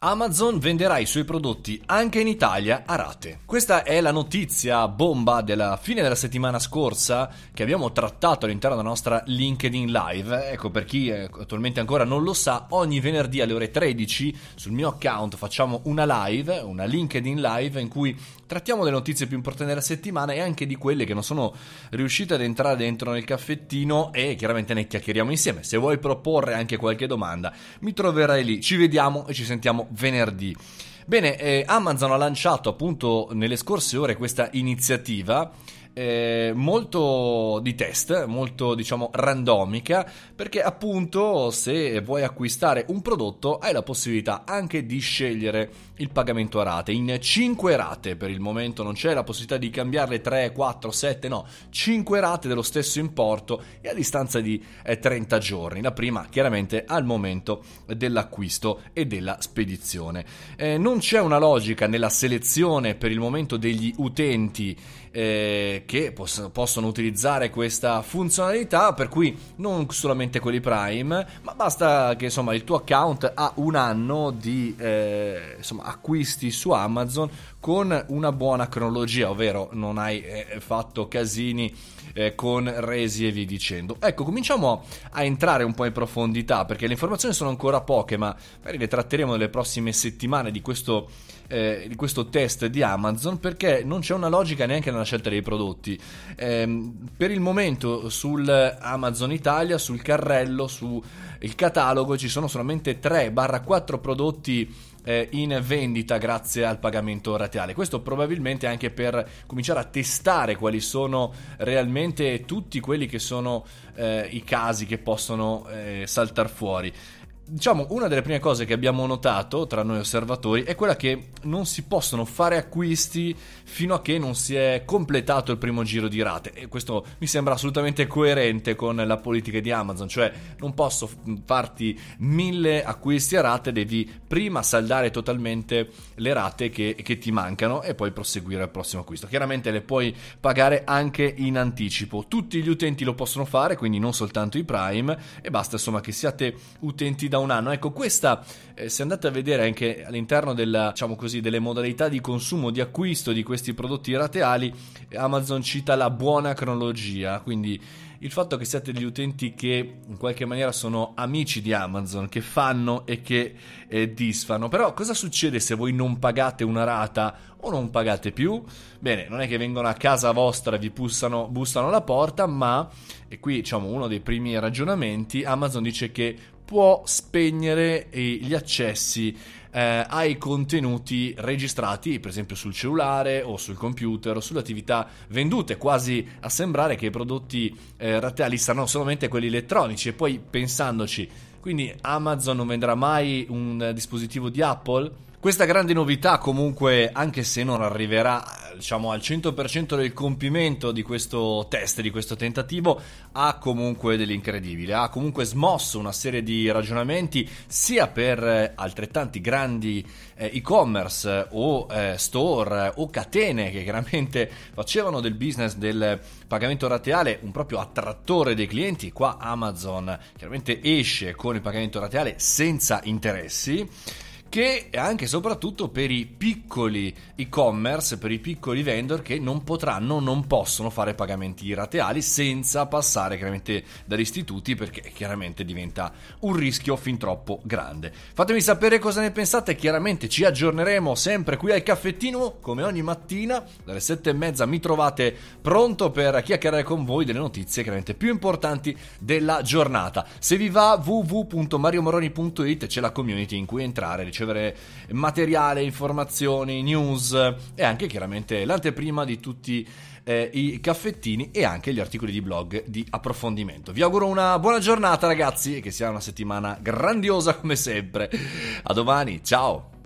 Amazon venderà i suoi prodotti anche in Italia a rate. Questa è la notizia bomba della fine della settimana scorsa che abbiamo trattato all'interno della nostra LinkedIn Live. Ecco, per chi eh, attualmente ancora non lo sa, ogni venerdì alle ore 13 sul mio account facciamo una live, una LinkedIn Live in cui trattiamo delle notizie più importanti della settimana e anche di quelle che non sono riuscite ad entrare dentro nel caffettino e chiaramente ne chiacchieriamo insieme. Se vuoi proporre anche qualche domanda, mi troverai lì. Ci vediamo e ci sentiamo venerdì. Bene, eh, Amazon ha lanciato appunto nelle scorse ore questa iniziativa eh, molto di test, molto diciamo randomica, perché appunto se vuoi acquistare un prodotto hai la possibilità anche di scegliere il pagamento a rate. In 5 rate per il momento non c'è la possibilità di cambiarle 3, 4, 7, no, 5 rate dello stesso importo e a distanza di eh, 30 giorni. La prima chiaramente al momento dell'acquisto e della spedizione. Eh, non c'è una logica nella selezione per il momento degli utenti eh, che poss- possono utilizzare questa funzionalità, per cui non solamente quelli Prime, ma basta che insomma il tuo account ha un anno di eh, insomma, acquisti su Amazon con una buona cronologia, ovvero non hai eh, fatto casini eh, con resi e via dicendo. Ecco, cominciamo a entrare un po' in profondità perché le informazioni sono ancora poche, ma magari le tratteremo nelle prossime settimane di questo, eh, di questo test di Amazon perché non c'è una logica neanche nella scelta dei prodotti. Eh, per il momento sul Amazon Italia, sul carrello, sul catalogo ci sono solamente 3-4 prodotti eh, in vendita grazie al pagamento rateale. Questo probabilmente anche per cominciare a testare quali sono realmente tutti quelli che sono eh, i casi che possono eh, saltare fuori diciamo, una delle prime cose che abbiamo notato tra noi osservatori è quella che non si possono fare acquisti fino a che non si è completato il primo giro di rate e questo mi sembra assolutamente coerente con la politica di Amazon, cioè non posso farti mille acquisti a rate, devi prima saldare totalmente le rate che, che ti mancano e poi proseguire al prossimo acquisto. Chiaramente le puoi pagare anche in anticipo, tutti gli utenti lo possono fare, quindi non soltanto i Prime e basta insomma che siate utenti da un anno. Ecco, questa, eh, se andate a vedere anche all'interno della, diciamo così, delle modalità di consumo, di acquisto di questi prodotti rateali, Amazon cita la buona cronologia, quindi il fatto che siate degli utenti che in qualche maniera sono amici di Amazon, che fanno e che eh, disfano. Però cosa succede se voi non pagate una rata o non pagate più? Bene, non è che vengono a casa vostra, vi bussano, bussano alla porta, ma, e qui diciamo uno dei primi ragionamenti, Amazon dice che può spegnere gli accessi eh, ai contenuti registrati, per esempio sul cellulare o sul computer o sulle attività vendute, quasi a sembrare che i prodotti eh, rateali saranno solamente quelli elettronici e poi pensandoci, quindi Amazon non vendrà mai un dispositivo di Apple? Questa grande novità comunque, anche se non arriverà diciamo, al 100% del compimento di questo test, di questo tentativo, ha comunque dell'incredibile, ha comunque smosso una serie di ragionamenti sia per eh, altrettanti grandi eh, e-commerce o eh, store o catene che chiaramente facevano del business del pagamento rateale un proprio attrattore dei clienti, qua Amazon chiaramente esce con il pagamento rateale senza interessi che anche e soprattutto per i piccoli e-commerce, per i piccoli vendor che non potranno, non possono fare pagamenti rateali senza passare chiaramente dagli istituti perché chiaramente diventa un rischio fin troppo grande. Fatemi sapere cosa ne pensate, chiaramente ci aggiorneremo sempre qui al caffettino come ogni mattina dalle sette e mezza mi trovate pronto per chiacchierare con voi delle notizie chiaramente più importanti della giornata. Se vi va www.mariomoroni.it c'è la community in cui entrare ricevere materiale, informazioni, news e anche chiaramente l'anteprima di tutti eh, i caffettini e anche gli articoli di blog di approfondimento. Vi auguro una buona giornata ragazzi e che sia una settimana grandiosa come sempre. A domani, ciao!